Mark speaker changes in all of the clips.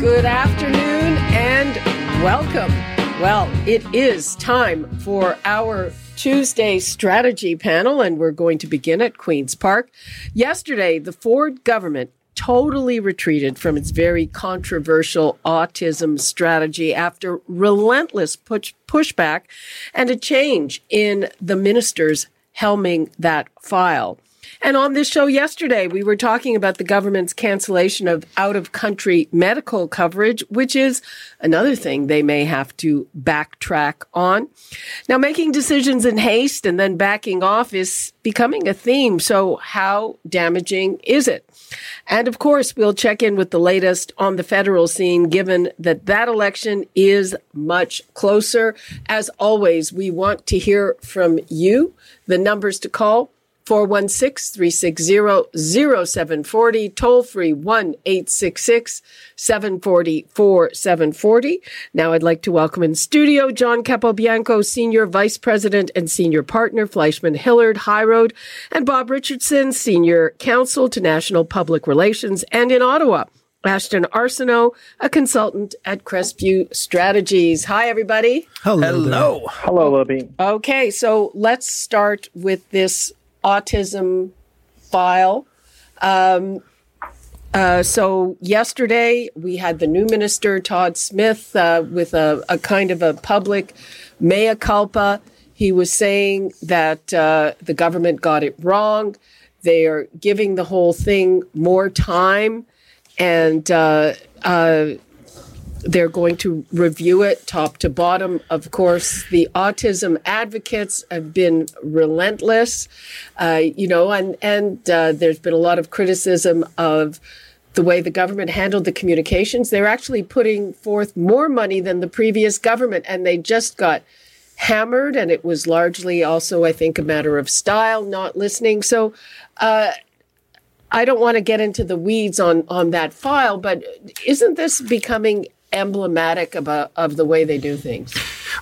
Speaker 1: Good afternoon and welcome. Well, it is time for our Tuesday strategy panel, and we're going to begin at Queen's Park. Yesterday, the Ford government totally retreated from its very controversial autism strategy after relentless push- pushback and a change in the ministers helming that file. And on this show yesterday, we were talking about the government's cancellation of out of country medical coverage, which is another thing they may have to backtrack on. Now, making decisions in haste and then backing off is becoming a theme. So how damaging is it? And of course, we'll check in with the latest on the federal scene, given that that election is much closer. As always, we want to hear from you. The numbers to call 416 360 0740, toll free 1 866 740 4740. Now I'd like to welcome in studio John Capobianco, Senior Vice President and Senior Partner, Fleishman Hillard, High Road, and Bob Richardson, Senior Counsel to National Public Relations, and in Ottawa. Ashton Arsenault, a consultant at Crestview Strategies. Hi, everybody.
Speaker 2: Hello.
Speaker 3: Hello.
Speaker 2: Hello, Libby.
Speaker 1: Okay, so let's start with this autism file. Um, uh, so yesterday we had the new minister Todd Smith uh, with a, a, kind of a public mea culpa. He was saying that uh, the government got it wrong. They are giving the whole thing more time, and uh, uh, they're going to review it top to bottom. Of course, the autism advocates have been relentless, uh, you know, and and uh, there's been a lot of criticism of the way the government handled the communications. They're actually putting forth more money than the previous government, and they just got hammered. And it was largely also, I think, a matter of style, not listening. So. Uh, I don't want to get into the weeds on on that file, but isn't this becoming emblematic about of the way they do things.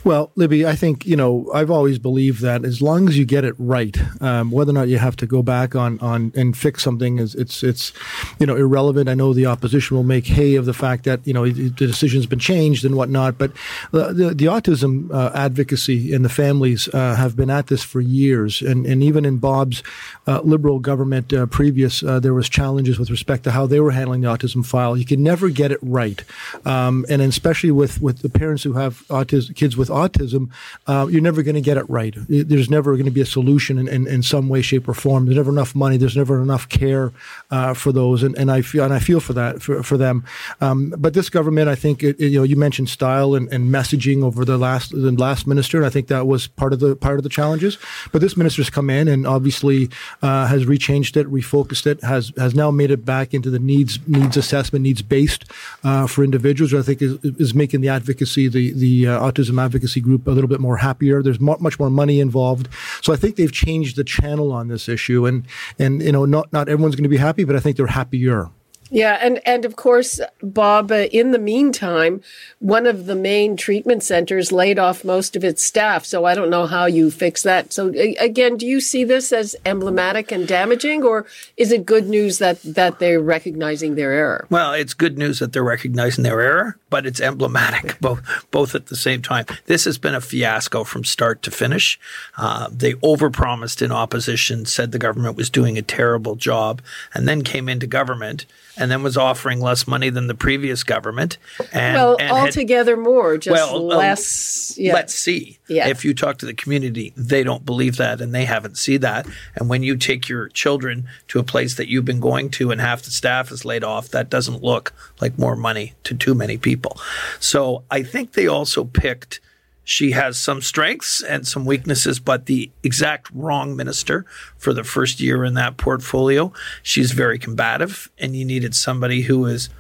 Speaker 2: Well, Libby, I think you know I've always believed that as long as you get it right, um, whether or not you have to go back on on and fix something is it's it's you know irrelevant. I know the opposition will make hay of the fact that you know the decision's been changed and whatnot, but the the, the autism uh, advocacy and the families uh, have been at this for years, and and even in Bob's uh, liberal government uh, previous, uh, there was challenges with respect to how they were handling the autism file. You can never get it right, um, and especially with with the parents who have autism kids with autism, uh, you're never going to get it right. There's never going to be a solution in, in, in, some way, shape, or form. There's never enough money. There's never enough care uh, for those, and, and I feel and I feel for that for, for them. Um, but this government, I think, it, you know, you mentioned style and, and messaging over the last the last minister, and I think that was part of the part of the challenges. But this minister's come in and obviously uh, has rechanged it, refocused it, has has now made it back into the needs needs assessment, needs based uh, for individuals. I think is, is making the advocacy, the the uh, autism advocacy group a little bit more happier. There's much more money involved, so I think they've changed the channel on this issue, and and you know not not everyone's going to be happy, but I think they're happier.
Speaker 1: Yeah, and and of course, Bob. Uh, in the meantime, one of the main treatment centers laid off most of its staff. So I don't know how you fix that. So again, do you see this as emblematic and damaging, or is it good news that that they're recognizing their error?
Speaker 3: Well, it's good news that they're recognizing their error, but it's emblematic both both at the same time. This has been a fiasco from start to finish. Uh, they overpromised in opposition, said the government was doing a terrible job, and then came into government and then was offering less money than the previous government. And,
Speaker 1: well,
Speaker 3: and
Speaker 1: altogether
Speaker 3: had,
Speaker 1: more, just
Speaker 3: well,
Speaker 1: less.
Speaker 3: Uh, yeah. Let's see. Yeah. If you talk to the community, they don't believe that and they haven't seen that. And when you take your children to a place that you've been going to and half the staff is laid off, that doesn't look like more money to too many people. So I think they also picked – she has some strengths and some weaknesses, but the exact wrong minister for the first year in that portfolio. She's very combative, and you needed somebody who is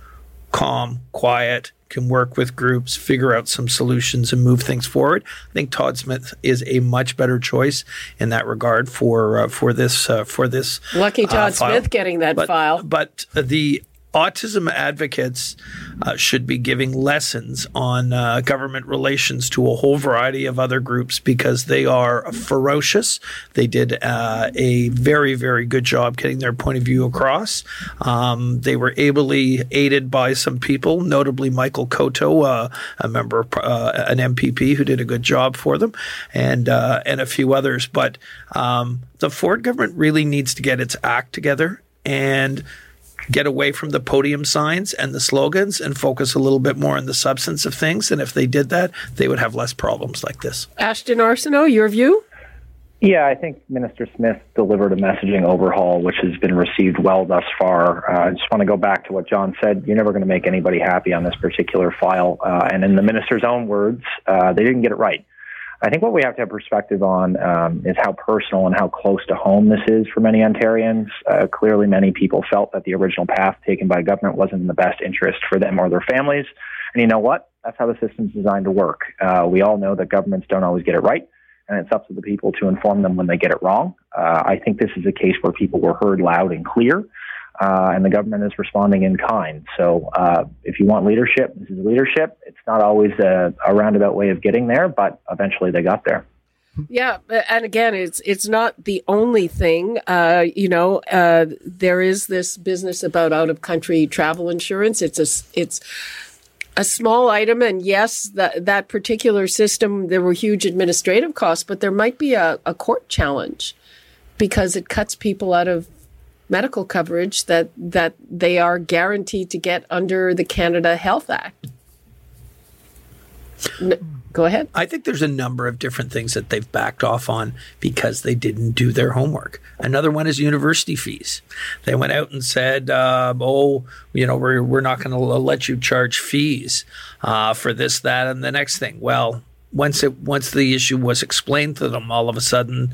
Speaker 3: calm, quiet, can work with groups, figure out some solutions, and move things forward. I think Todd Smith is a much better choice in that regard for uh, for this uh, for this.
Speaker 1: Lucky uh, Todd Smith getting that
Speaker 3: but,
Speaker 1: file.
Speaker 3: But the autism advocates uh, should be giving lessons on uh, government relations to a whole variety of other groups because they are ferocious. They did uh, a very, very good job getting their point of view across. Um, they were ably aided by some people, notably Michael Coteau, uh, a member, uh, an MPP who did a good job for them, and uh, and a few others. But um, the Ford government really needs to get its act together and get away from the podium signs and the slogans and focus a little bit more on the substance of things. And if they did that, they would have less problems like this.
Speaker 1: Ashton Arsenault, your view?
Speaker 4: Yeah, I think Minister Smith delivered a messaging overhaul, which has been received well thus far. Uh, I just want to go back to what John said. You're never going to make anybody happy on this particular file. Uh, and in the minister's own words, uh, they didn't get it right. I think what we have to have perspective on um, is how personal and how close to home this is for many Ontarians. Uh, clearly, many people felt that the original path taken by government wasn't in the best interest for them or their families. And you know what? That's how the system's designed to work. Uh, we all know that governments don't always get it right, and it's up to the people to inform them when they get it wrong. Uh, I think this is a case where people were heard loud and clear uh, and the government is responding in kind. So, uh, if you want leadership, this is leadership. Not always a, a, roundabout way of getting there, but eventually they got there.
Speaker 1: Yeah, and again, it's it's not the only thing. Uh, you know, uh, there is this business about out of country travel insurance. It's a it's a small item, and yes, that that particular system there were huge administrative costs, but there might be a, a court challenge because it cuts people out of medical coverage that that they are guaranteed to get under the Canada Health Act. Go ahead.
Speaker 3: I think there's a number of different things that they've backed off on because they didn't do their homework. Another one is university fees. They went out and said, uh, "Oh, you know, we're we're not going to let you charge fees uh, for this, that, and the next thing." Well, once it once the issue was explained to them, all of a sudden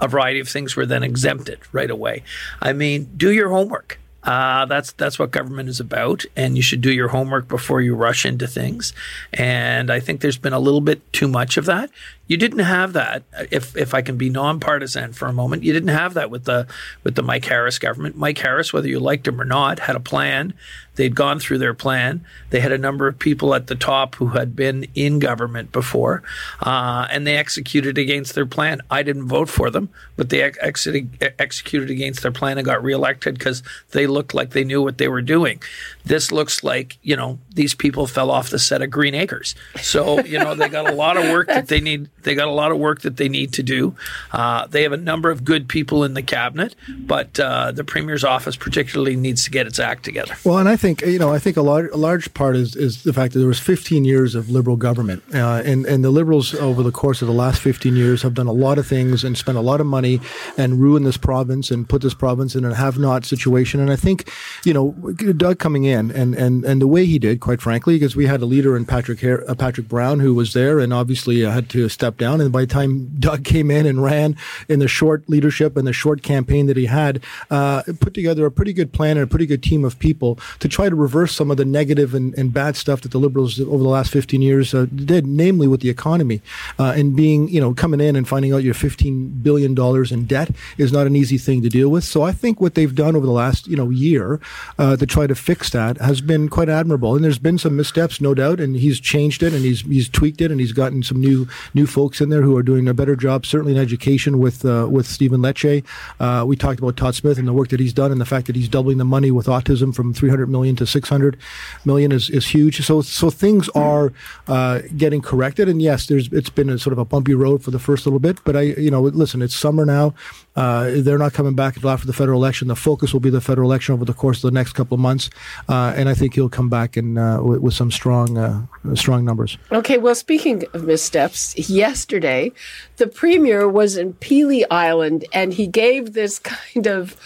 Speaker 3: a variety of things were then exempted right away. I mean, do your homework. Uh, that's that's what government is about, and you should do your homework before you rush into things. And I think there's been a little bit too much of that. You didn't have that. If if I can be nonpartisan for a moment, you didn't have that with the with the Mike Harris government. Mike Harris, whether you liked him or not, had a plan. They'd gone through their plan. They had a number of people at the top who had been in government before, uh, and they executed against their plan. I didn't vote for them, but they ex- executed against their plan and got reelected because they looked like they knew what they were doing. This looks like you know these people fell off the set of Green Acres, so you know they got a lot of work that they need they got a lot of work that they need to do. Uh, they have a number of good people in the cabinet, but uh, the premier's office particularly needs to get its act together.
Speaker 2: Well, and I think you know, I think a large a large part is is the fact that there was 15 years of liberal government, uh, and and the liberals over the course of the last 15 years have done a lot of things and spent a lot of money and ruined this province and put this province in a have-not situation. And I think, you know, Doug coming in and and and the way he did, quite frankly, because we had a leader in Patrick uh, Patrick Brown who was there and obviously had to step step down. And by the time Doug came in and ran in the short leadership and the short campaign that he had, uh, put together a pretty good plan and a pretty good team of people to try to reverse some of the negative and, and bad stuff that the Liberals over the last 15 years uh, did, namely with the economy. Uh, and being, you know, coming in and finding out you're $15 billion in debt is not an easy thing to deal with. So I think what they've done over the last, you know, year uh, to try to fix that has been quite admirable. And there's been some missteps, no doubt, and he's changed it and he's he's tweaked it and he's gotten some new new folks folks in there who are doing a better job, certainly in education with uh, with Stephen Lecce. Uh, we talked about Todd Smith and the work that he's done, and the fact that he's doubling the money with autism from 300 million to 600 million is, is huge. So so things are uh, getting corrected, and yes, there's it's been a sort of a bumpy road for the first little bit, but I you know listen, it's summer now. Uh, they're not coming back until after the federal election. The focus will be the federal election over the course of the next couple of months, uh, and I think he'll come back and uh, with, with, some strong, strong numbers.
Speaker 1: Okay. Well, speaking of missteps, yesterday the premier was in Pelee Island, and he gave this kind of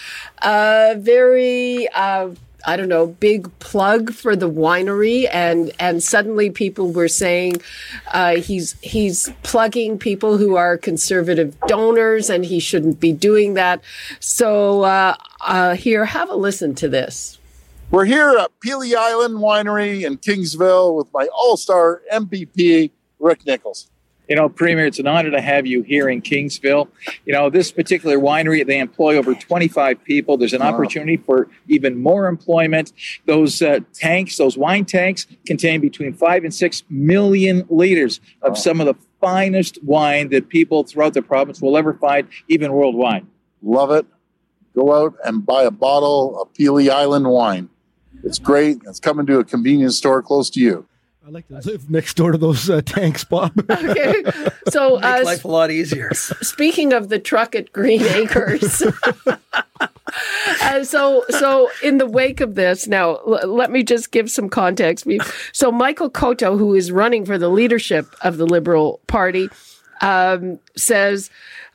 Speaker 1: uh, very uh, I don't know, big plug for the winery, and and suddenly people were saying uh, he's he's plugging people who are conservative donors, and he shouldn't be doing that. So uh, uh, here, have a listen to this.
Speaker 5: We're here at Pelee Island Winery in Kingsville with my all star MPP, Rick Nicholls.
Speaker 6: You know, Premier, it's an honor to have you here in Kingsville. You know, this particular winery, they employ over 25 people. There's an wow. opportunity for even more employment. Those uh, tanks, those wine tanks, contain between five and six million liters of wow. some of the finest wine that people throughout the province will ever find, even worldwide.
Speaker 5: Love it. Go out and buy a bottle of Pelee Island wine. It's great. It's coming to a convenience store close to you.
Speaker 2: I like to live next door to those uh, tanks, Bob.
Speaker 1: okay, so
Speaker 3: uh, life a lot easier.
Speaker 1: Speaking of the truck at Green Acres, uh, so so in the wake of this, now l- let me just give some context. So Michael Coteau, who is running for the leadership of the Liberal Party, um, says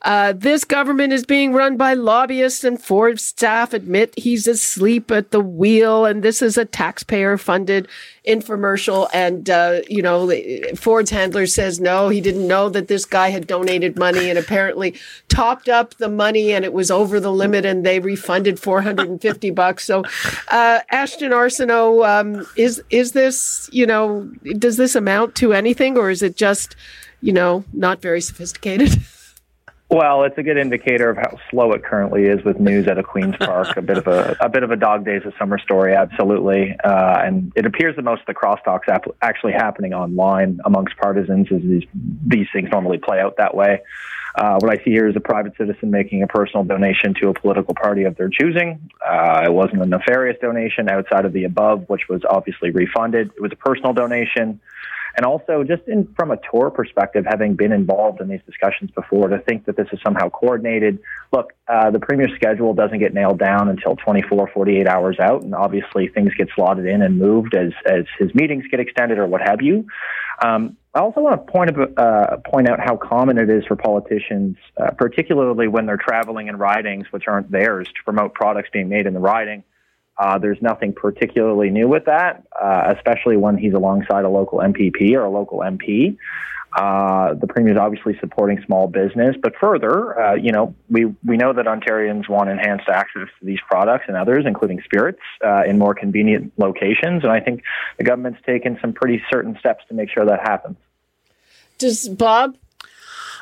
Speaker 1: uh, this government is being run by lobbyists, and Ford staff admit he's asleep at the wheel. And this is a taxpayer funded infomercial. And, uh, you know, Ford's handler says no, he didn't know that this guy had donated money and apparently topped up the money and it was over the limit and they refunded 450 bucks. So, uh, Ashton Arsenault, um, is, is this, you know, does this amount to anything or is it just, you know, not very sophisticated?
Speaker 4: Well, it's a good indicator of how slow it currently is with news out of Queen's Park. a bit of a a bit of a dog days of summer story, absolutely. Uh, and it appears that most of the crosstalks ap- actually happening online amongst partisans, as these these things normally play out that way. Uh, what I see here is a private citizen making a personal donation to a political party of their choosing. Uh, it wasn't a nefarious donation outside of the above, which was obviously refunded. It was a personal donation. And also, just in, from a tour perspective, having been involved in these discussions before, to think that this is somehow coordinated. Look, uh, the premier's schedule doesn't get nailed down until 24, 48 hours out, and obviously things get slotted in and moved as as his meetings get extended or what have you. Um, I also want to point, uh, point out how common it is for politicians, uh, particularly when they're traveling in ridings which aren't theirs, to promote products being made in the riding. Uh, there's nothing particularly new with that, uh, especially when he's alongside a local MPP or a local MP. Uh, the premier is obviously supporting small business, but further, uh, you know, we we know that Ontarians want enhanced access to these products and others, including spirits, uh, in more convenient locations, and I think the government's taken some pretty certain steps to make sure that happens.
Speaker 1: Does Bob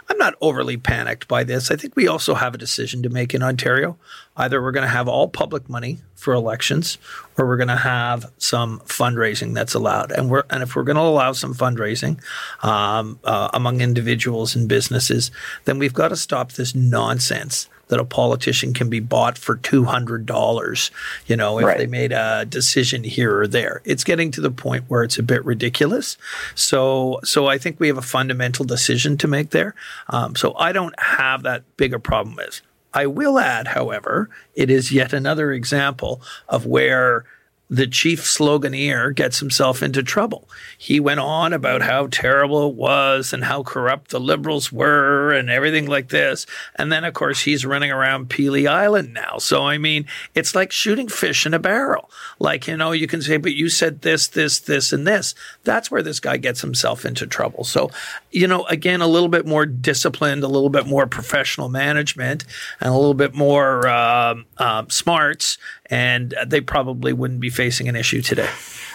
Speaker 3: I'm not overly panicked by this. I think we also have a decision to make in Ontario. Either we're going to have all public money for elections, or we're going to have some fundraising that's allowed. And we're and if we're going to allow some fundraising um, uh, among individuals and businesses, then we've got to stop this nonsense that a politician can be bought for $200, you know, if right. they made a decision here or there. It's getting to the point where it's a bit ridiculous. So, so I think we have a fundamental decision to make there. Um, so I don't have that big a problem with. I will add, however, it is yet another example of where the chief sloganeer gets himself into trouble. He went on about how terrible it was and how corrupt the liberals were and everything like this. And then, of course, he's running around Pelee Island now. So, I mean, it's like shooting fish in a barrel. Like, you know, you can say, but you said this, this, this, and this. That's where this guy gets himself into trouble. So, you know, again, a little bit more disciplined, a little bit more professional management, and a little bit more um, uh, smarts and they probably wouldn't be facing an issue today.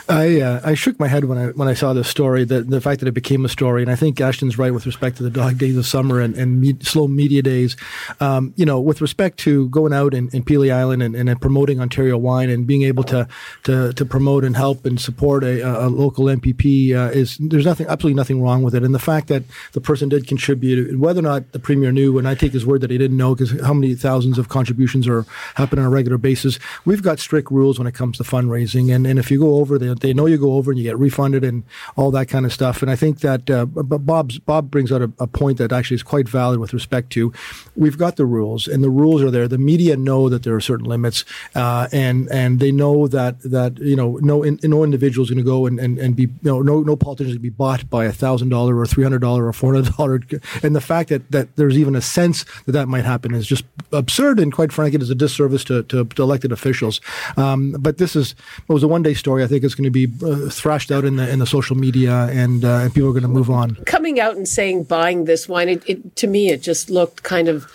Speaker 2: I uh, I shook my head when I when I saw this story. That the fact that it became a story, and I think Ashton's right with respect to the dog days of summer and, and me, slow media days. Um, you know, with respect to going out in, in Pelee Island and, and, promoting Ontario wine and being able to to, to promote and help and support a, a local MPP uh, is there's nothing absolutely nothing wrong with it. And the fact that the person did contribute, whether or not the premier knew, and I take his word that he didn't know, because how many thousands of contributions are happen on a regular basis. We've got strict rules when it comes to fundraising, and and if you go over the they know you go over and you get refunded and all that kind of stuff. And I think that uh, Bob's Bob brings out a, a, point that actually is quite valid with respect to we've got the rules and the rules are there. The media know that there are certain limits, uh, and and they know that that you know no in, no individual is going to go and, and, and be you know no no politician is going to be bought by a thousand dollar or three hundred dollar or four hundred dollar. And the fact that that there's even a sense that that might happen is just absurd and quite frankly, it is a disservice to, to, to elected officials. Um, but this is it was a one day story. I think it's going to be uh, thrashed out in the in the social media, and uh, and people are going to move on.
Speaker 1: Coming out and saying buying this wine, it, it, to me it just looked kind of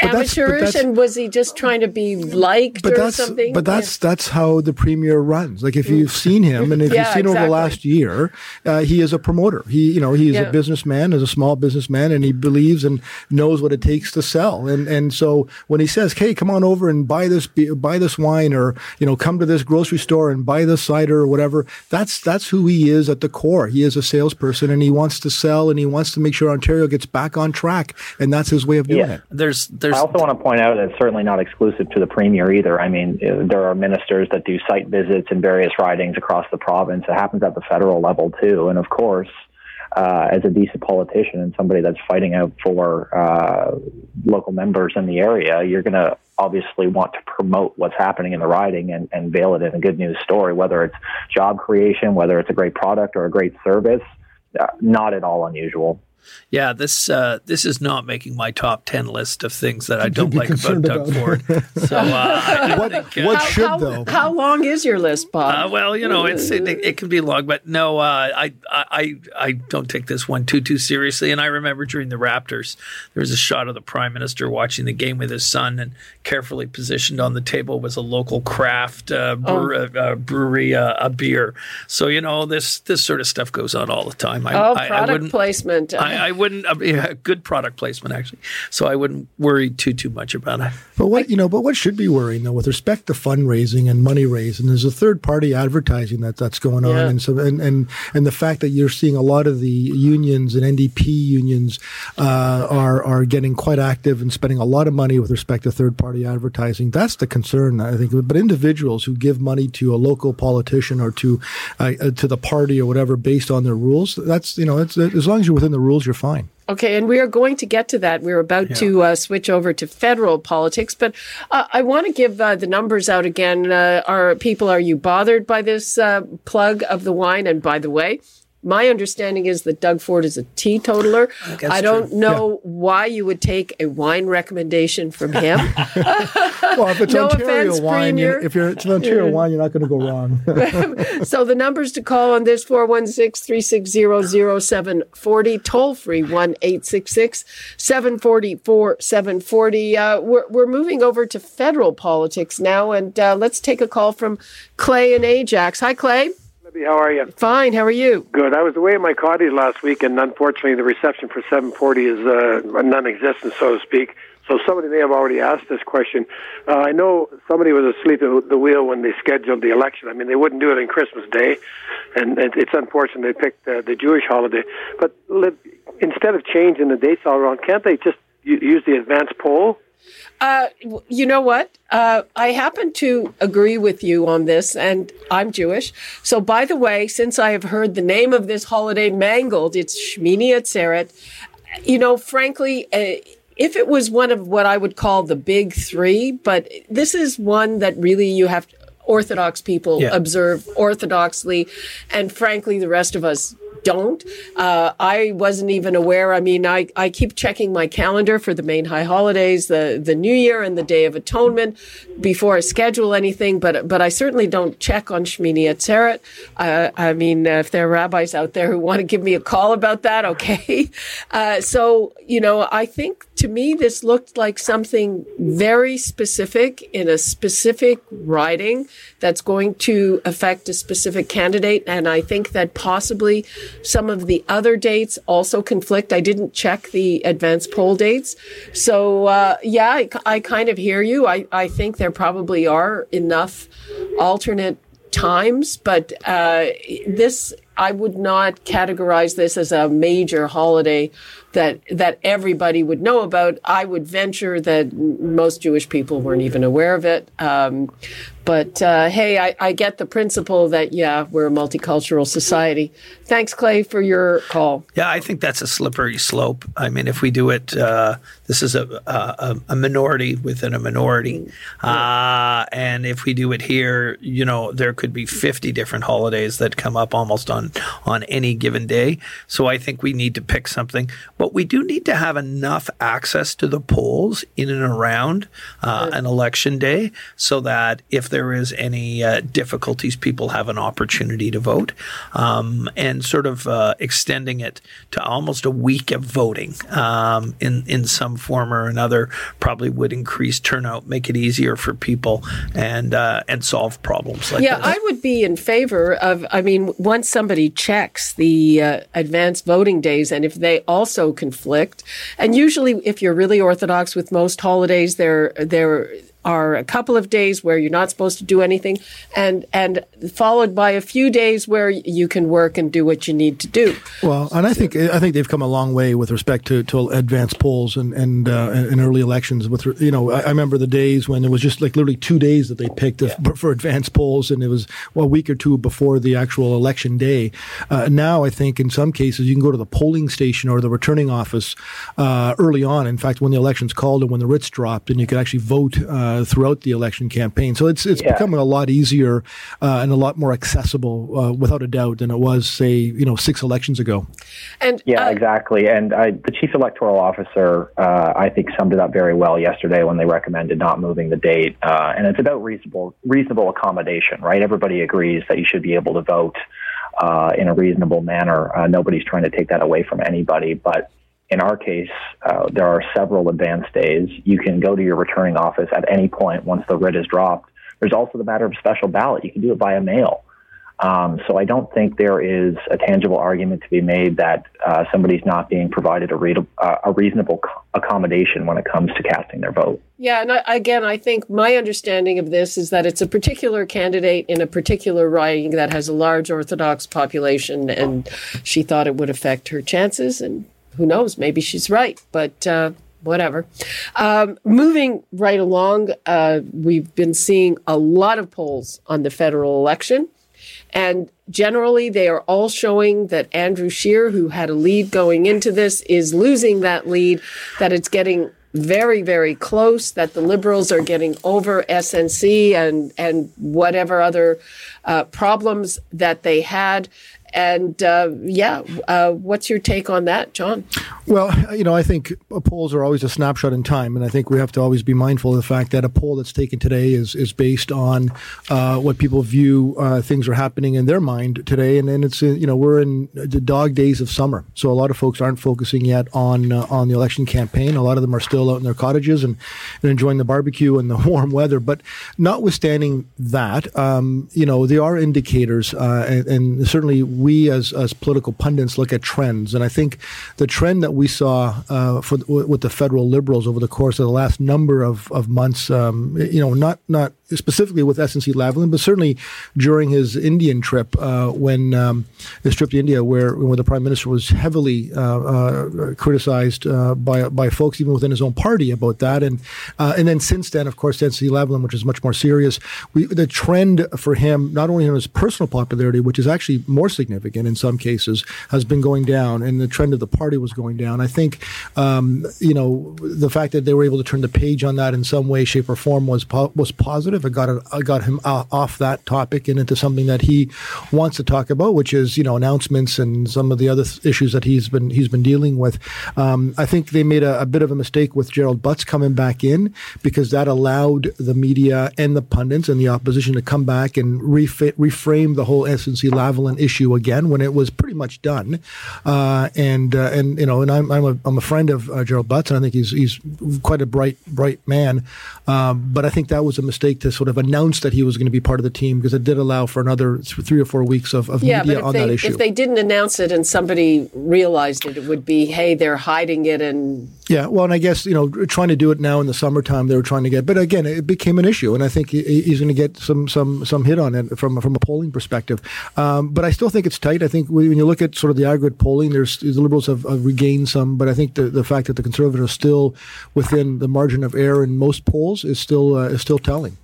Speaker 1: amateurish, and was he just trying to be liked
Speaker 2: but
Speaker 1: or
Speaker 2: that's,
Speaker 1: something?
Speaker 2: But that's yeah. that's how the premier runs. Like if you've seen him, and if yeah, you've seen exactly. over the last year, uh, he is a promoter. He you know he is yeah. a businessman, is a small businessman, and he believes and knows what it takes to sell. And and so when he says, "Hey, come on over and buy this buy this wine," or you know, come to this grocery store and buy this cider or whatever, that's that's who he is at the core. He is a salesperson, and he wants to sell, and he wants to make sure Ontario gets back on track, and that's his way of doing it.
Speaker 3: There's there's. I
Speaker 4: also want to point out that it's certainly not exclusive to the premier either. I mean, there are ministers that do site visits in various ridings across the province. It happens at the federal level too, and of course uh, as a decent politician and somebody that's fighting out for uh, local members in the area, you're going to obviously want to promote what's happening in the riding and, and veil it in a good news story, whether it's job creation, whether it's a great product or a great service. Uh, not at all unusual.
Speaker 3: Yeah, this uh, this is not making my top ten list of things that I don't like about Doug Ford. So uh,
Speaker 2: what, think, uh, what should
Speaker 1: how,
Speaker 2: though?
Speaker 1: How long is your list, Bob?
Speaker 3: Uh, well, you know, it's it, it, can be long, but no, uh, I I I don't take this one too too seriously. And I remember during the Raptors, there was a shot of the Prime Minister watching the game with his son, and carefully positioned on the table was a local craft uh, brewer, oh. brewery a beer. So you know, this this sort of stuff goes on all the time.
Speaker 1: I, oh, product I, placement.
Speaker 3: I, I wouldn't. Uh, yeah, good product placement actually. So I wouldn't worry too too much about it.
Speaker 2: But what you know, but what should be worrying though, with respect to fundraising and money raising, there's a third party advertising that that's going on, yeah. and so and, and and the fact that you're seeing a lot of the unions and NDP unions uh, are are getting quite active and spending a lot of money with respect to third party advertising. That's the concern, I think. But individuals who give money to a local politician or to uh, to the party or whatever based on their rules, that's you know, as long as you're within the rules, you're fine.
Speaker 1: Okay, and we are going to get to that. We're about yeah. to uh, switch over to federal politics, but uh, I want to give uh, the numbers out again. Uh, are people are you bothered by this uh, plug of the wine? And by the way, my understanding is that Doug Ford is a teetotaler. I, I don't true. know yeah. why you would take a wine recommendation from him.
Speaker 2: well, if it's no Ontario offense, wine, Premier. if you're it's an Ontario wine, you're not going to go wrong.
Speaker 1: so the numbers to call on this 416-360-0740, toll free 1-866-740-4740. Uh, we're, we're moving over to federal politics now, and uh, let's take a call from Clay and Ajax. Hi, Clay.
Speaker 7: How are you?
Speaker 1: Fine. How are you?
Speaker 7: Good. I was away at my cottage last week, and unfortunately, the reception for 740 is uh, non-existent, so to speak. So somebody may have already asked this question. Uh, I know somebody was asleep at the wheel when they scheduled the election. I mean, they wouldn't do it on Christmas Day, and it's unfortunate they picked uh, the Jewish holiday. But instead of changing the dates all around, can't they just use the advance poll?
Speaker 1: Uh, you know what? Uh, I happen to agree with you on this, and I'm Jewish. So, by the way, since I have heard the name of this holiday mangled, it's Shmini Atzeret. You know, frankly, uh, if it was one of what I would call the big three, but this is one that really you have to, Orthodox people yeah. observe orthodoxly, and frankly, the rest of us don't. Uh, I wasn't even aware. I mean, I, I keep checking my calendar for the main high holidays, the, the New Year and the Day of Atonement before I schedule anything, but, but I certainly don't check on Shmini Atzeret. Uh, I mean, if there are rabbis out there who want to give me a call about that, okay. Uh, so, you know, I think to me, this looked like something very specific in a specific riding that's going to affect a specific candidate. And I think that possibly some of the other dates also conflict. I didn't check the advance poll dates. So, uh, yeah, I, I, kind of hear you. I, I think there probably are enough alternate times, but uh, this, I would not categorize this as a major holiday that that everybody would know about. I would venture that most Jewish people weren't even aware of it. Um, but uh, hey, I, I, get the principle that yeah, we're a multicultural society. Thanks, Clay, for your call.
Speaker 3: Yeah, I think that's a slippery slope. I mean, if we do it, uh, this is a, a, a, minority within a minority, uh, and if we do it here, you know, there could be fifty different holidays that come up almost on on on any given day. So I think we need to pick something, but we do need to have enough access to the polls in and around uh, an election day so that if there is any uh, difficulties, people have an opportunity to vote, um, and sort of uh, extending it to almost a week of voting um, in in some form or another probably would increase turnout, make it easier for people, and uh, and solve problems like that.
Speaker 1: yeah,
Speaker 3: this.
Speaker 1: I would be in favor of. I mean, once somebody checks the uh, advanced voting days, and if they also conflict, and usually if you're really orthodox with most holidays, they're they're are a couple of days where you're not supposed to do anything and and followed by a few days where you can work and do what you need to do.
Speaker 2: Well, and I think I think they've come a long way with respect to, to advanced polls and and, uh, and early elections. With you know, I, I, remember the days when it was just like literally two days that they picked yeah. for, for, advanced polls, and it was well, a week or two before the actual election day. Uh, now, I think in some cases you can go to the polling station or the returning office uh, early on. In fact, when the election's called and when the writs dropped, and you can actually vote uh, uh, throughout the election campaign. So it's it's yeah. becoming a lot easier uh, and a lot more accessible, uh, without a doubt, than it was, say, you know, six elections ago.
Speaker 1: And
Speaker 4: yeah, uh, exactly. And I, the chief electoral officer, uh, I think, summed it up very well yesterday when they recommended not moving the date. and it's about reasonable reasonable accommodation, right? Everybody agrees that you should be able to vote. Uh, in a reasonable manner. Uh, nobody's trying to take that away from anybody, but in our case, uh, there are several advanced days. You can go to your returning office at any point once the writ is dropped. There's also the matter of special ballot. You can do it via mail. Um, so I don't think there is a tangible argument to be made that uh, somebody's not being provided a, re- uh, a reasonable co- accommodation when it comes to casting their vote.
Speaker 1: Yeah, and I, again, I think my understanding of this is that it's a particular candidate in a particular riding that has a large Orthodox population, and she thought it would affect her chances, and who knows? Maybe she's right, but uh, whatever. Um, moving right along, uh, we've been seeing a lot of polls on the federal election. And generally, they are all showing that Andrew Scheer, who had a lead going into this, is losing that lead, that it's getting very, very close, that the Liberals are getting over SNC and, and whatever other uh, problems that they had. And uh, yeah, uh, what's your take on that, John?
Speaker 2: Well, you know, I think polls are always a snapshot in time, and I think we have to always be mindful of the fact that a poll that's taken today is is based on uh, what people view uh, things are happening in their mind today, and, and it's uh, you know we're in the dog days of summer, so a lot of folks aren't focusing yet on uh, on the election campaign. A lot of them are still out in their cottages and, and enjoying the barbecue and the warm weather. But notwithstanding that, um, you know, there are indicators, and, and certainly we as as political pundits look at trends, and I think the trend that we saw uh, for with the federal liberals over the course of the last number of of months, um, you know, not not specifically with SNC Lavalin, but certainly during his Indian trip uh, when um, his trip to India, where where the prime minister was heavily uh, uh, criticized uh, by by folks even within his own party about that, and uh, and then since then, of course, SNC Lavalin, which is much more serious, we, the trend for him, not only in his personal popularity, which is actually more significant in some cases, has been going down, and the trend of the party was going down. I think, um, you know, the fact that they were able to turn the page on that in some way, shape, or form was po- was positive positive. got it, I got him off that topic and into something that he wants to talk about, which is you know announcements and some of the other th- issues that he's been he's been dealing with. Um, I think they made a, a, bit of a mistake with Gerald Butts coming back in because that allowed the media and the pundits and the opposition to come back and refa- reframe the whole SNC Lavalin issue again when it was pretty much done. Uh, and uh, and you know, and I'm I'm a, I'm a friend of uh, Gerald Butts, and I think he's he's quite a bright bright man. Um, but I think that was a mistake to to sort of announce that he was going to be part of the team because it did allow for another three or four weeks of, of
Speaker 1: yeah,
Speaker 2: media on
Speaker 1: they,
Speaker 2: that issue.
Speaker 1: If they didn't announce it and somebody realized it, it would be, hey, they're hiding it and.
Speaker 2: Yeah, well, and I guess, you know, trying to do it now in the summertime, they were trying to get, but again, it became an issue, and I think he's going to get some some some hit on it from from a polling perspective. Um, but I still think it's tight. I think when you look at sort of the aggregate polling, there's the Liberals have, have regained some, but I think the, the fact that the Conservatives are still within the margin of error in most polls is still uh, is still telling.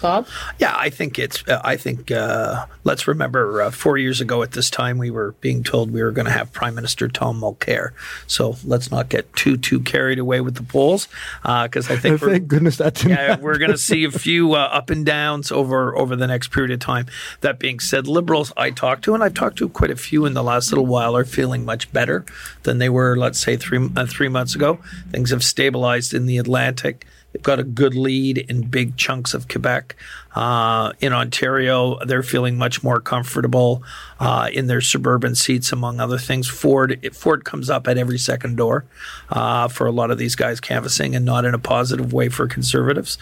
Speaker 1: Bob?
Speaker 3: Yeah, I think it's. Uh, I think uh, let's remember uh, four years ago at this time we were being told we were going to have Prime Minister Tom Mulcair. So let's not get too too carried away with the polls because uh, I think
Speaker 2: thank goodness that's
Speaker 3: yeah we're going to see a few uh, up and downs over over the next period of time. That being said, Liberals I talked to and I've talked to quite a few in the last little while are feeling much better than they were let's say three uh, three months ago. Things have stabilized in the Atlantic. They've got a good lead in big chunks of Quebec. Uh, in Ontario, they're feeling much more comfortable uh, in their suburban seats, among other things. Ford Ford comes up at every second door uh, for a lot of these guys canvassing, and not in a positive way for conservatives.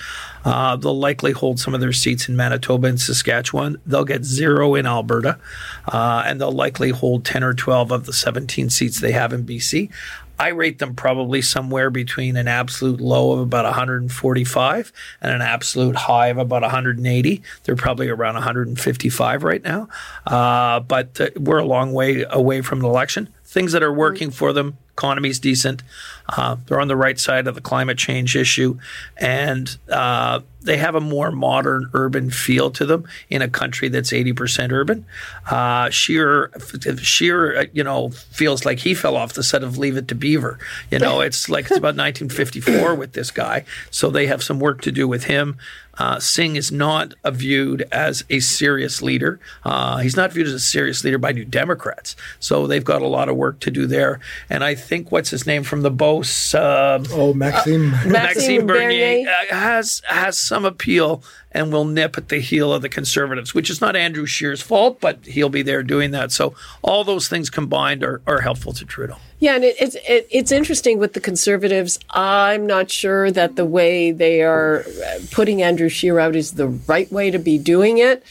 Speaker 3: Uh, they'll likely hold some of their seats in Manitoba and Saskatchewan. They'll get zero in Alberta, uh, and they'll likely hold ten or twelve of the seventeen seats they have in BC. I rate them probably somewhere between an absolute low of about 145 and an absolute high of about 180. They're probably around 155 right now, uh, but uh, we're a long way away from the election. Things that are working for them economy's decent. Uh, they're on the right side of the climate change issue, and uh, they have a more modern urban feel to them in a country that's 80% urban. Uh, Scheer, Scheer, uh, you know, feels like he fell off the set of Leave It to Beaver. You know, it's like it's about 1954 with this guy, so they have some work to do with him. Uh, Singh is not viewed as a serious leader. Uh, he's not viewed as a serious leader by New Democrats. So they've got a lot of work to do there. And I think what's his name from the Beauce? Uh,
Speaker 2: oh, Maxime.
Speaker 1: Maxime, Maxime Bernier, Bernier.
Speaker 3: Uh, has has some appeal and will nip at the heel of the conservatives, which is not Andrew Scheer's fault, but he'll be there doing that. So all those things combined are, are helpful to Trudeau.
Speaker 1: Yeah, and it, it's it, it's interesting with the conservatives. I'm not sure that the way they are putting Andrew Scheer out is the right way to be doing it.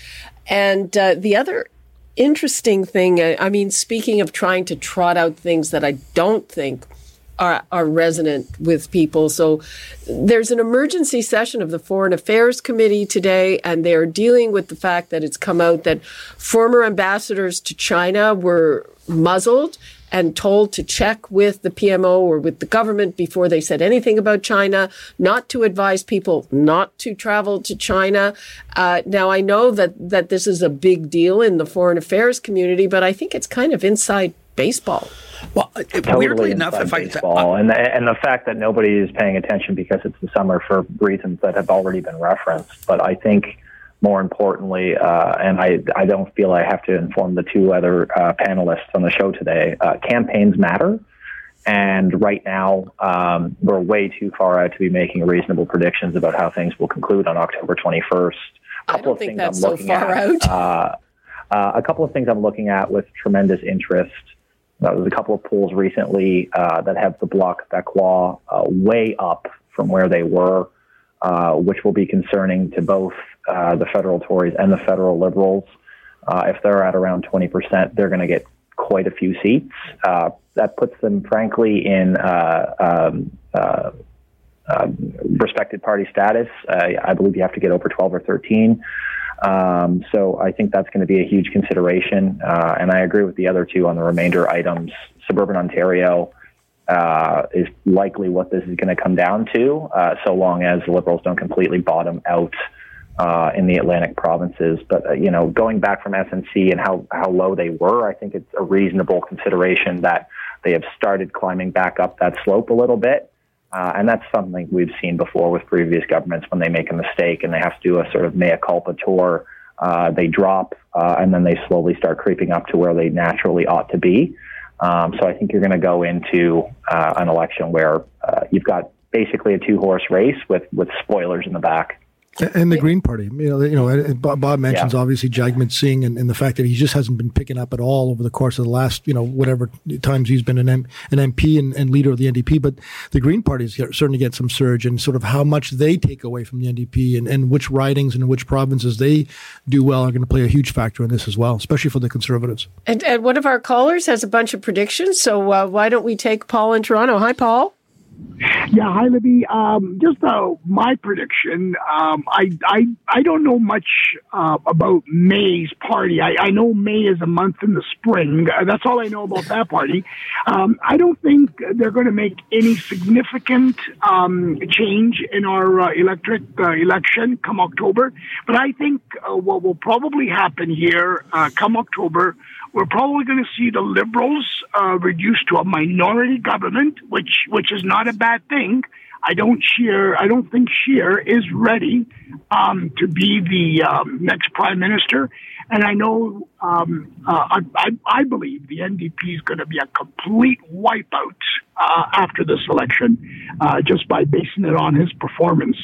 Speaker 1: And uh, the other interesting thing, uh, I mean, speaking of trying to trot out things that I don't think are, are resonant with people. So there's an emergency session of the Foreign Affairs Committee today, and they're dealing with the fact that it's come out that former ambassadors to China were muzzled and told to check with the PMO or with the government before they said anything about China, not to advise people not to travel to China. Uh, now, I know that, that this is a big deal in the foreign affairs community, but I think it's kind of inside baseball.
Speaker 3: Well,
Speaker 4: totally
Speaker 3: weirdly enough, if
Speaker 4: baseball. I uh, and the, and the fact that nobody is paying attention because it's the summer for reasons that have already been referenced. But I think more importantly, uh, and I, I don't feel I have to inform the two other uh, panelists on the show today, uh, campaigns matter. And right now, um, we're way too far out to be making reasonable predictions about how things will conclude on October 21st.
Speaker 1: A couple of things I'm so looking at. Uh,
Speaker 4: uh, a couple of things I'm looking at with tremendous interest. Uh, there's a couple of polls recently uh, that have the Bloc Québécois uh, way up from where they were, uh, which will be concerning to both uh, the federal Tories and the federal Liberals. if they're at around 20%, they're going to get quite a few seats. that puts them, frankly, in um, respected party status. I believe you have to get over 12 or 13. Um, so I think that's going to be a huge consideration. Uh, and I agree with the other two on the remainder items. Suburban Ontario uh, is likely what this is going to come down to, uh, so long as the Liberals don't completely bottom out uh, in the Atlantic provinces. But, uh, you know, going back from SNC and how, how low they were, I think it's a reasonable consideration that they have started climbing back up that slope a little bit. Uh, and that's something we've seen before with previous governments when they make a mistake and they have to do a sort of mea culpa tour. Uh, they drop uh, and then they slowly start creeping up to where they naturally ought to be. Um, so I think you're going to go into uh, an election where you've got basically a two horse race with, with spoilers in the back.
Speaker 2: And the Green Party, you know, you know, Bob mentions yeah. obviously Jagmeet Singh and, and, the fact that he just hasn't been picking up at all over the course of the last, you know, whatever times he's been an, M, an MP and, and, leader of the NDP. But the Green Party is certainly get some surge and sort of how much they take away from the NDP and, and which ridings and which provinces they do well are going to play a huge factor in this as well, especially for the Conservatives.
Speaker 1: And, and one of our callers has a bunch of predictions. So uh, why don't we take Paul in Toronto? Hi, Paul.
Speaker 8: Yeah, hi Libby. Um, just uh, my prediction. Um, I, I I don't know much uh, about May's party. I, I know May is a month in the spring. Uh, that's all I know about that party. Um, I don't think they're going to make any significant um, change in our uh, electric uh, election come October. But I think uh, what will probably happen here come October we're probably going to see the liberals uh, reduced to a minority government, which which is not a bad thing. I don't Scheer. I don't think Scheer is ready um, to be the um, next prime minister. And I know um, uh, I, I, believe the NDP is going to be a complete wipeout uh, after this election, uh, just by basing it on his performance.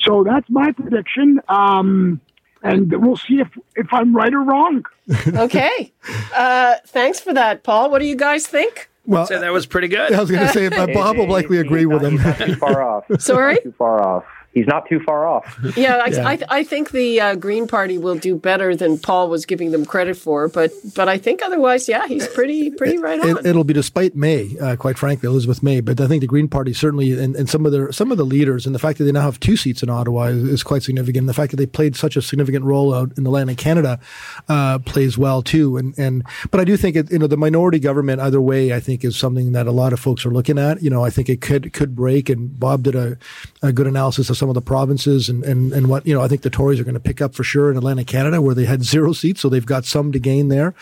Speaker 8: So that's my prediction. Um, and we'll see if, if I'm right or wrong.
Speaker 1: okay. Uh, thanks for that, Paul. What do you guys think?
Speaker 3: Well, that was pretty good.
Speaker 2: I was going to say, Bob will likely agree with him.
Speaker 4: too far off.
Speaker 1: Sorry?
Speaker 4: too far off he's not too far off.
Speaker 1: Yeah, I, yeah. I, I think the uh, Green Party will do better than Paul was giving them credit for, but but I think otherwise, yeah, he's pretty pretty right on.
Speaker 2: It, will be despite May, uh, quite frankly, Elizabeth May, but I think the Green Party certainly, and, and some of their some of the leaders, and the fact that they now have two seats in Ottawa is, is quite significant. The fact that they played such a significant role out in the land of Canada uh, plays well too, and and but I do think it, you know the minority government either way, I think is something that a lot of folks are looking at. You know, I think it could could break, and Bob did a, a good analysis of some of the provinces and, and, and what, you know, I think the Tories are going to pick up for sure in Atlantic Canada where they had zero seats. So they've got some to gain there.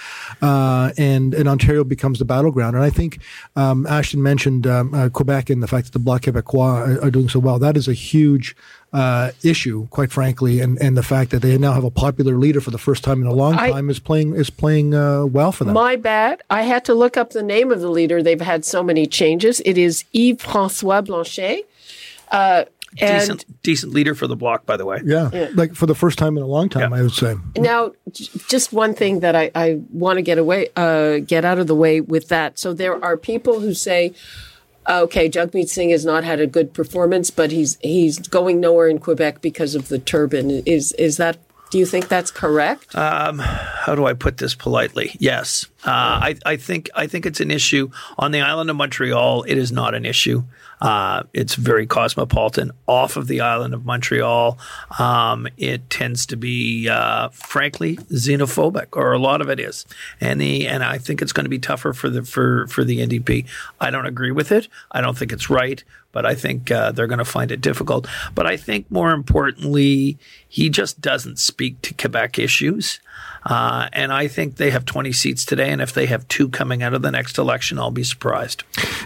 Speaker 2: Uh, and, and Ontario becomes the battleground. And I think, um, Ashton mentioned, um, uh, Quebec and the fact that the Bloc Québécois are, are doing so well. That is a huge, uh, issue, quite frankly, and, and the fact that they now have a popular leader for the first time in a long time I, is playing is playing uh, well for them.
Speaker 1: My bad. I had to look up the name of the leader. They've had so many changes. It is Yves François Blanchet. Uh,
Speaker 3: decent, decent leader for the bloc, by the way.
Speaker 2: Yeah, yeah. like for the first time in a long time, yeah. I would say.
Speaker 1: Now, j- just one thing that I, I want to get away, uh, get out of the way with that. So there are people who say, okay, Jagmeet Singh has not had a good performance, but he's he's going nowhere in Quebec because of the turban. Is is that? Do you think that's correct?
Speaker 3: Um, how do I put this politely? Yes, uh, I, I think I think it's an issue on the island of Montreal. It is not an issue. Uh, it's very cosmopolitan. Off of the island of Montreal, um, it tends to be, uh, frankly, xenophobic, or a lot of it is. And the and I think it's going to be tougher for the for for the NDP. I don't agree with it. I don't think it's right, but I think uh, they're going to find it difficult. But I think more importantly, he just doesn't speak to Quebec issues. Uh, and I think they have 20 seats today. And if they have two coming out of the next election, I'll be surprised.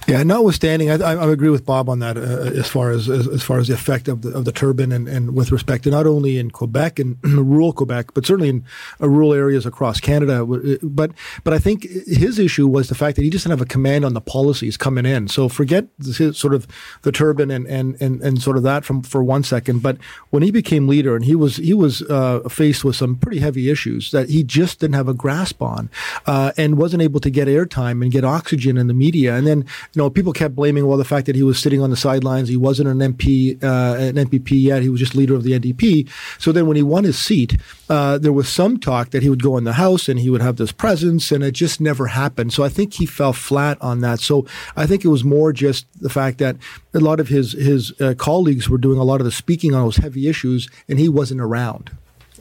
Speaker 2: Yeah, notwithstanding, I, I agree with Bob on that uh, as far as, as, as far as the effect of the of the turban and, and with respect to not only in Quebec and rural Quebec, but certainly in uh, rural areas across Canada. Uh, but but I think his issue was the fact that he just didn't have a command on the policies coming in. So forget his, sort of the turban and, and, and, and sort of that from for one second. But when he became leader and he was he was uh, faced with some pretty heavy issues that he just didn't have a grasp on, uh, and wasn't able to get airtime and get oxygen in the media. And then, you know, people kept blaming, well, the fact that he was sitting on the sidelines, he wasn't an MP, uh, an MPP yet, he was just leader of the NDP. So then when he won his seat, uh, there was some talk that he would go in the House and he would have this presence, and it just never happened. So I think he fell flat on that. So I think it was more just the fact that a lot of his his uh, colleagues were doing a lot of the speaking on those heavy issues, and he wasn't around.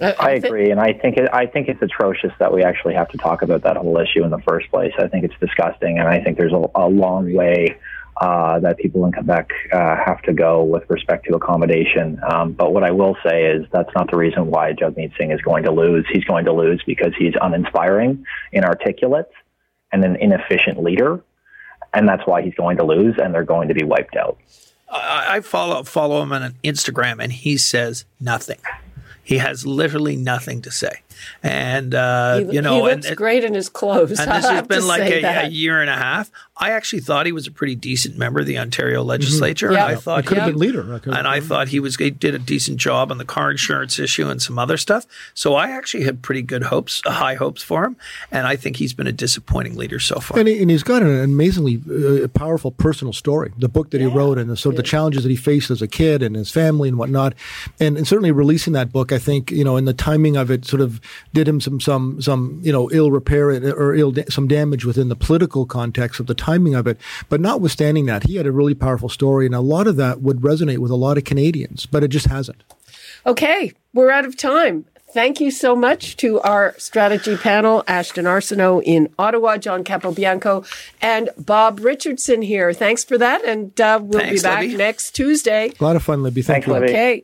Speaker 4: I, I agree, and I think it, I think it's atrocious that we actually have to talk about that whole issue in the first place. I think it's disgusting, and I think there's a, a long way uh, that people in Quebec uh, have to go with respect to accommodation. Um, but what I will say is that's not the reason why Jagmeet Singh is going to lose. He's going to lose because he's uninspiring, inarticulate, and an inefficient leader, and that's why he's going to lose, and they're going to be wiped out.
Speaker 3: I, follow follow him on Instagram, and he says nothing. He has literally nothing to say. And, uh,
Speaker 1: he,
Speaker 3: you know,
Speaker 1: he looks
Speaker 3: and,
Speaker 1: great in his clothes.
Speaker 3: And this has been like a, a, year and a half. I actually thought he was a pretty decent member of the Ontario mm-hmm. legislature.
Speaker 1: Mm-hmm.
Speaker 3: And I thought
Speaker 2: he could have been leader.
Speaker 3: And I thought he was he did a decent job on the car insurance issue and some other stuff. So I actually had pretty good hopes, uh, high hopes for him. And I think he's been a disappointing leader so far.
Speaker 2: And, he, and he's got an amazingly uh, powerful personal story. The book that yeah. he wrote and the sort of the challenges that he faced as a kid and his family and whatnot. And, and certainly releasing that book, I think, you know, and the timing of it sort of did him some some some you know ill repair or ill some damage within the political context of the timing of it. But notwithstanding that, he had a really powerful story, and a lot of that would resonate with a lot of Canadians, but it just hasn't.
Speaker 1: Okay, we're out of time. Thank you so much to our strategy panel, Ashton Arsenault in Ottawa, John Capobianco, and Bob Richardson here. Thanks for that, and uh, we'll Thanks, be back Libby. next Tuesday.
Speaker 2: A lot of fun, Libby. Thank
Speaker 4: Thanks,
Speaker 2: you.
Speaker 1: Okay.